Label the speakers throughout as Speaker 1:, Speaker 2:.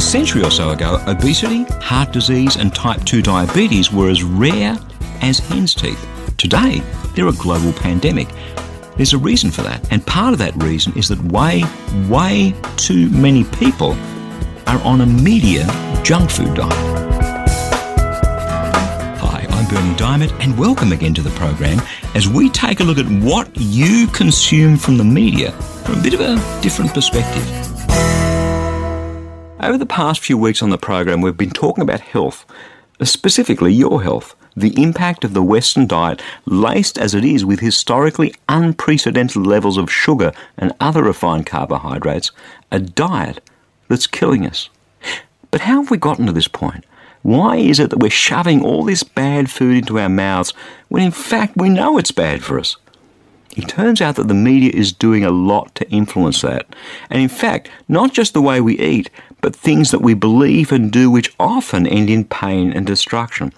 Speaker 1: A century or so ago, obesity, heart disease, and type 2 diabetes were as rare as hen's teeth. Today, they're a global pandemic. There's a reason for that, and part of that reason is that way, way too many people are on a media junk food diet. Hi, I'm Berni Dymet, and welcome again to the program as we take a look at what you consume from the media from a bit of a different perspective. Over the past few weeks on the program, we've been talking about health, uh, specifically your health the impact of the Western diet, laced as it is with historically unprecedented levels of sugar and other refined carbohydrates, a diet that's killing us. But how have we gotten to this point? Why is it that we're shoving all this bad food into our mouths when in fact we know it's bad for us? It turns out that the media is doing a lot to influence that. And in fact, not just the way we eat, but things that we believe and do which often end in pain and destruction.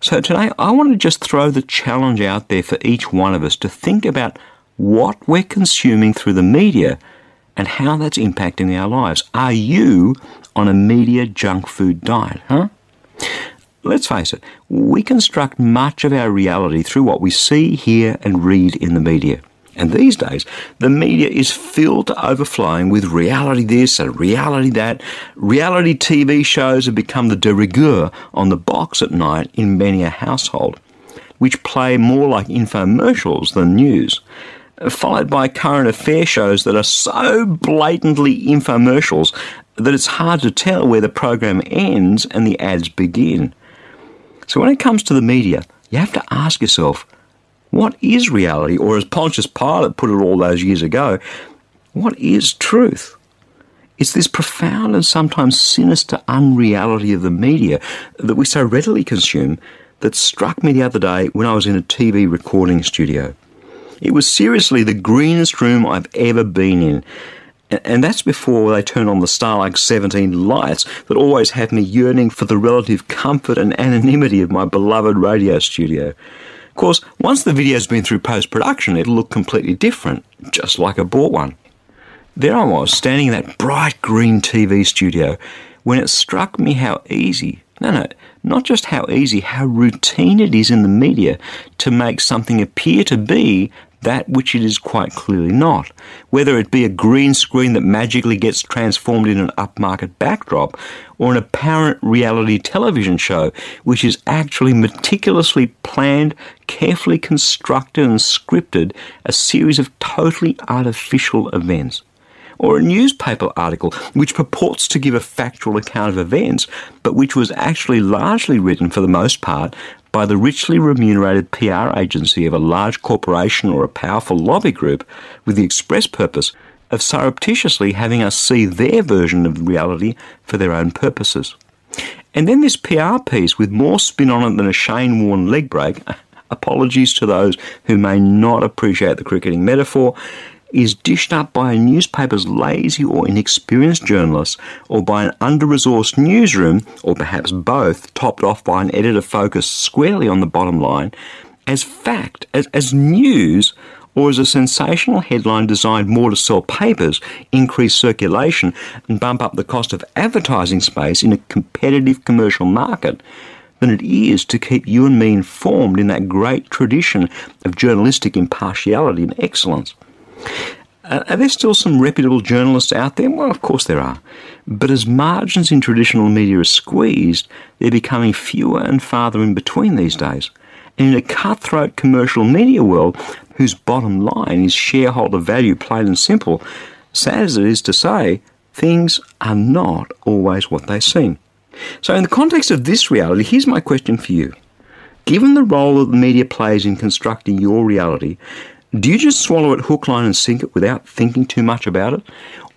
Speaker 1: So today I want to just throw the challenge out there for each one of us to think about what we're consuming through the media and how that's impacting our lives. Are you on a media junk food diet, huh? Let's face it, we construct much of our reality through what we see, hear, and read in the media. And these days, the media is filled to overflowing with reality this and reality that. Reality TV shows have become the de rigueur on the box at night in many a household, which play more like infomercials than news. Followed by current affair shows that are so blatantly infomercials that it's hard to tell where the program ends and the ads begin. So when it comes to the media, you have to ask yourself, what is reality? Or as Pontius Pilate put it all those years ago, what is truth? It's this profound and sometimes sinister unreality of the media that we so readily consume that struck me the other day when I was in a TV recording studio. It was seriously the greenest room I've ever been in. And that's before they turn on the Starlux 17 lights that always have me yearning for the relative comfort and anonymity of my beloved radio studio. Of course, once the video's been through post production, it'll look completely different, just like I bought one. There I was, standing in that bright green TV studio, when it struck me how easy, no, no, not just how easy, how routine it is in the media to make something appear to be that which it is quite clearly not. Whether it be a green screen that magically gets transformed in an upmarket backdrop, or an apparent reality television show which is actually meticulously planned, carefully constructed and scripted a series of totally artificial events or a newspaper article which purports to give a factual account of events, but which was actually largely written for the most part by the richly remunerated PR agency of a large corporation or a powerful lobby group with the express purpose of surreptitiously having us see their version of reality for their own purposes. And then this PR piece with more spin on it than a Shane Warne leg break, apologies to those who may not appreciate the cricketing metaphor, is dished up by a newspaper's lazy or inexperienced journalists or by an under resourced newsroom, or perhaps both, topped off by an editor focused squarely on the bottom line, as fact, as, as news, or as a sensational headline designed more to sell papers, increase circulation, and bump up the cost of advertising space in a competitive commercial market than it is to keep you and me informed in that great tradition of journalistic impartiality and excellence. Uh, are there still some reputable journalists out there? Well, of course there are. But as margins in traditional media are squeezed, they're becoming fewer and farther in between these days. And in a cutthroat commercial media world, whose bottom line is shareholder value, plain and simple, sad as it is to say, things are not always what they seem. So, in the context of this reality, here's my question for you. Given the role that the media plays in constructing your reality, do you just swallow it hook, line, and sinker without thinking too much about it?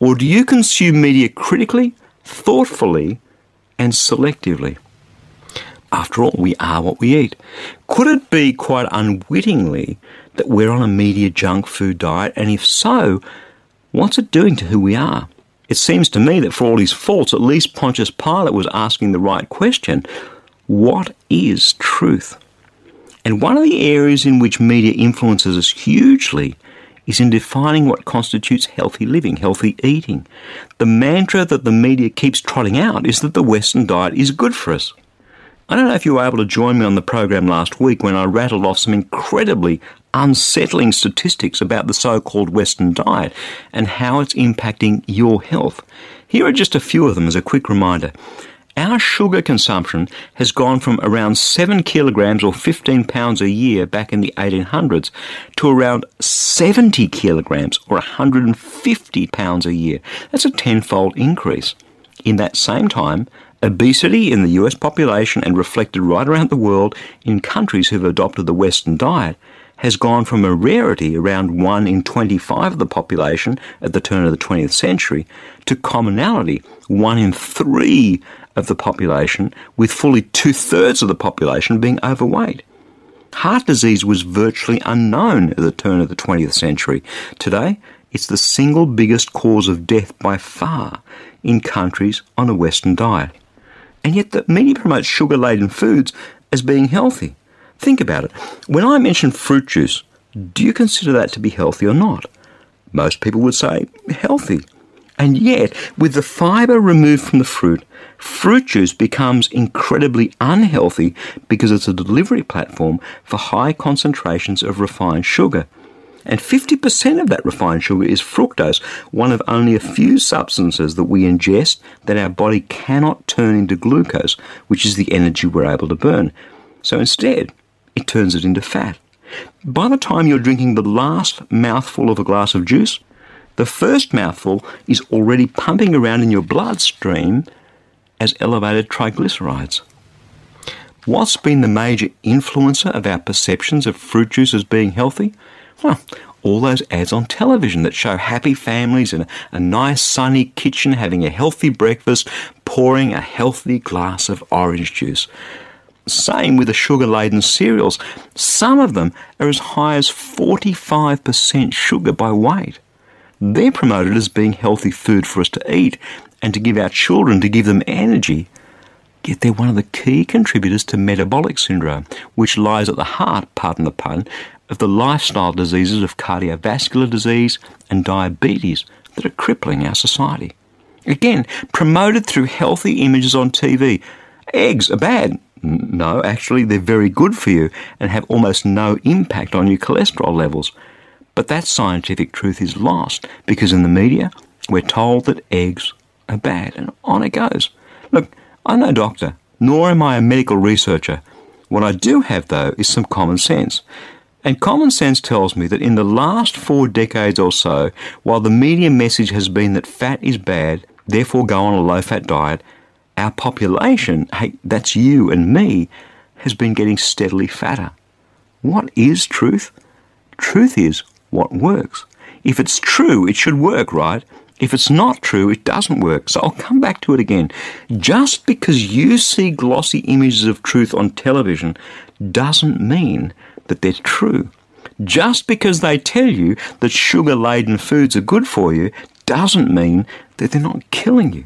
Speaker 1: Or do you consume media critically, thoughtfully, and selectively? After all, we are what we eat. Could it be quite unwittingly that we're on a media junk food diet? And if so, what's it doing to who we are? It seems to me that for all his faults, at least Pontius Pilate was asking the right question What is truth? And one of the areas in which media influences us hugely is in defining what constitutes healthy living, healthy eating. The mantra that the media keeps trotting out is that the Western diet is good for us. I don't know if you were able to join me on the program last week when I rattled off some incredibly unsettling statistics about the so called Western diet and how it's impacting your health. Here are just a few of them as a quick reminder. Our sugar consumption has gone from around 7 kilograms or 15 pounds a year back in the 1800s to around 70 kilograms or 150 pounds a year. That's a tenfold increase. In that same time, Obesity in the US population and reflected right around the world in countries who've adopted the Western diet has gone from a rarity around 1 in 25 of the population at the turn of the 20th century to commonality 1 in 3 of the population, with fully two thirds of the population being overweight. Heart disease was virtually unknown at the turn of the 20th century. Today, it's the single biggest cause of death by far in countries on a Western diet and yet the media promotes sugar laden foods as being healthy. Think about it. When I mention fruit juice, do you consider that to be healthy or not? Most people would say healthy. And yet, with the fibre removed from the fruit, fruit juice becomes incredibly unhealthy because it's a delivery platform for high concentrations of refined sugar and 50% of that refined sugar is fructose, one of only a few substances that we ingest that our body cannot turn into glucose, which is the energy we're able to burn. So instead, it turns it into fat. By the time you're drinking the last mouthful of a glass of juice, the first mouthful is already pumping around in your bloodstream as elevated triglycerides. What's been the major influencer of our perceptions of fruit juice as being healthy? Well, all those ads on television that show happy families in a nice sunny kitchen having a healthy breakfast, pouring a healthy glass of orange juice. Same with the sugar laden cereals. Some of them are as high as 45% sugar by weight. They're promoted as being healthy food for us to eat and to give our children, to give them energy. Yet they're one of the key contributors to metabolic syndrome, which lies at the heart, pardon the pun, of the lifestyle diseases of cardiovascular disease and diabetes that are crippling our society. Again, promoted through healthy images on TV. Eggs are bad. No, actually, they're very good for you and have almost no impact on your cholesterol levels. But that scientific truth is lost because in the media, we're told that eggs are bad, and on it goes. Look, I'm no doctor, nor am I a medical researcher. What I do have, though, is some common sense. And common sense tells me that in the last four decades or so, while the media message has been that fat is bad, therefore go on a low fat diet, our population, hey, that's you and me, has been getting steadily fatter. What is truth? Truth is what works. If it's true, it should work, right? If it's not true, it doesn't work. So I'll come back to it again. Just because you see glossy images of truth on television doesn't mean that they're true. Just because they tell you that sugar laden foods are good for you doesn't mean that they're not killing you.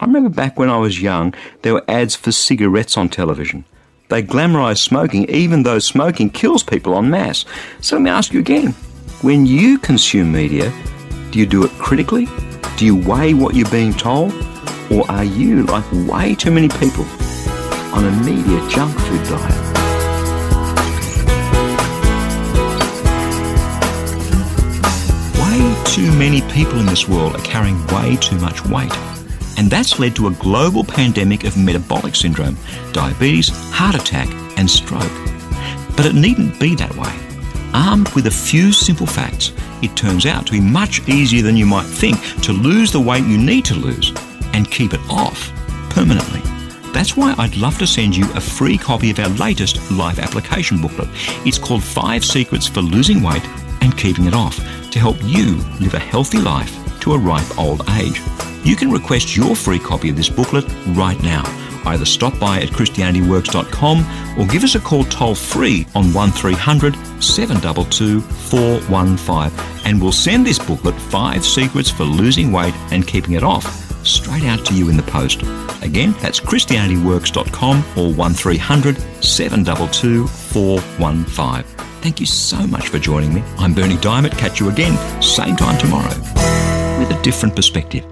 Speaker 1: I remember back when I was young, there were ads for cigarettes on television. They glamorise smoking even though smoking kills people en masse. So let me ask you again when you consume media, do you do it critically? Do you weigh what you're being told? Or are you, like way too many people, on a media junk food diet? Way too many people in this world are carrying way too much weight. And that's led to a global pandemic of metabolic syndrome, diabetes, heart attack, and stroke. But it needn't be that way. Armed with a few simple facts, it turns out to be much easier than you might think to lose the weight you need to lose and keep it off permanently. That's why I'd love to send you a free copy of our latest life application booklet. It's called Five Secrets for Losing Weight and Keeping It Off to help you live a healthy life to a ripe old age. You can request your free copy of this booklet right now. Either stop by at ChristianityWorks.com or give us a call toll free on 1300 722 415 and we'll send this booklet, Five Secrets for Losing Weight and Keeping It Off, straight out to you in the post. Again, that's ChristianityWorks.com or 1300 722 415. Thank you so much for joining me. I'm Berni Dymet. Catch you again, same time tomorrow, with a different perspective.